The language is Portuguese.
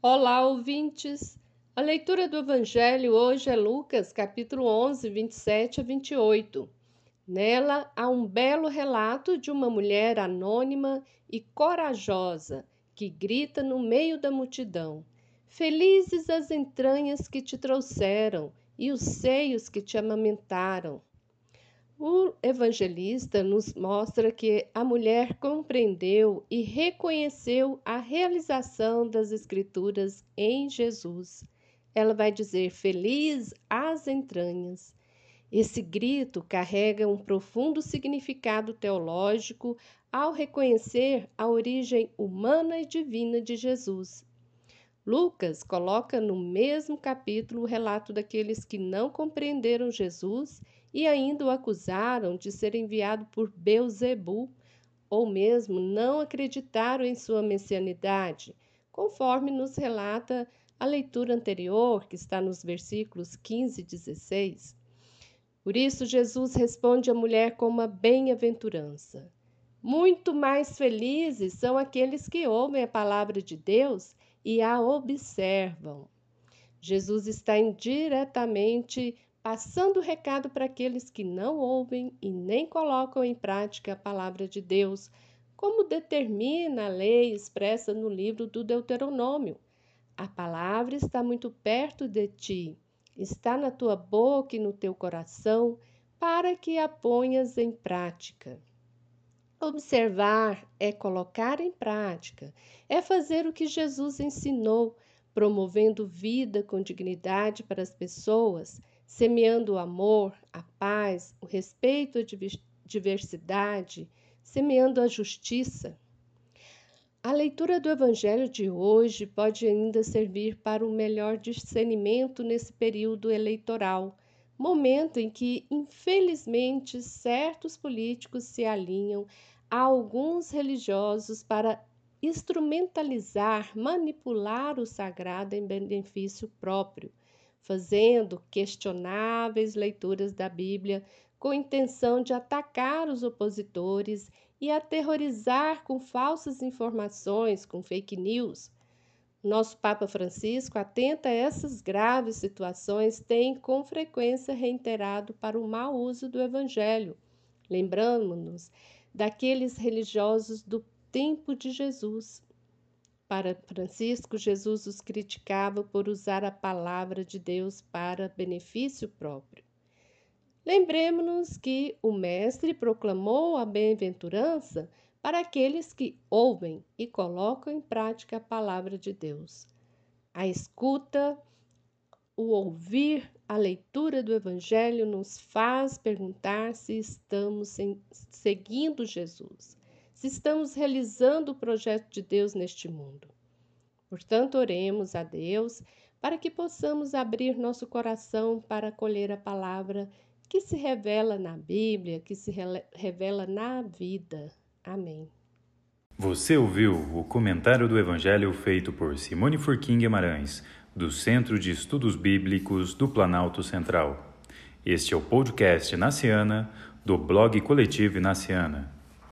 Olá, ouvintes! A leitura do Evangelho hoje é Lucas, capítulo 11, 27 a 28. Nela há um belo relato de uma mulher anônima e corajosa que grita no meio da multidão: Felizes as entranhas que te trouxeram e os seios que te amamentaram. O evangelista nos mostra que a mulher compreendeu e reconheceu a realização das Escrituras em Jesus. Ela vai dizer: Feliz as entranhas. Esse grito carrega um profundo significado teológico ao reconhecer a origem humana e divina de Jesus. Lucas coloca no mesmo capítulo o relato daqueles que não compreenderam Jesus e ainda o acusaram de ser enviado por Beuzebu, ou mesmo não acreditaram em sua messianidade, conforme nos relata a leitura anterior, que está nos versículos 15 e 16. Por isso, Jesus responde à mulher com uma bem-aventurança. Muito mais felizes são aqueles que ouvem a palavra de Deus e a observam. Jesus está indiretamente passando o recado para aqueles que não ouvem e nem colocam em prática a palavra de Deus, como determina a lei expressa no livro do Deuteronômio. A palavra está muito perto de ti, está na tua boca e no teu coração, para que a ponhas em prática. Observar é colocar em prática, é fazer o que Jesus ensinou, promovendo vida com dignidade para as pessoas, semeando o amor, a paz, o respeito à diversidade, semeando a justiça. A leitura do Evangelho de hoje pode ainda servir para um melhor discernimento nesse período eleitoral momento em que, infelizmente, certos políticos se alinham a alguns religiosos para instrumentalizar, manipular o sagrado em benefício próprio, fazendo questionáveis leituras da Bíblia com intenção de atacar os opositores e aterrorizar com falsas informações, com fake news nosso Papa Francisco, atenta a essas graves situações, tem com frequência reiterado para o mau uso do Evangelho. Lembramos-nos daqueles religiosos do tempo de Jesus. Para Francisco, Jesus os criticava por usar a palavra de Deus para benefício próprio. Lembremos-nos que o Mestre proclamou a bem-aventurança para aqueles que ouvem e colocam em prática a palavra de Deus. A escuta, o ouvir, a leitura do Evangelho nos faz perguntar se estamos seguindo Jesus, se estamos realizando o projeto de Deus neste mundo. Portanto, oremos a Deus para que possamos abrir nosso coração para acolher a palavra que se revela na Bíblia, que se revela na vida. Amém. Você ouviu o comentário do Evangelho feito por Simone Furquim Guimarães, do Centro de Estudos Bíblicos do Planalto Central. Este é o podcast Naciana, do blog Coletivo Naciana.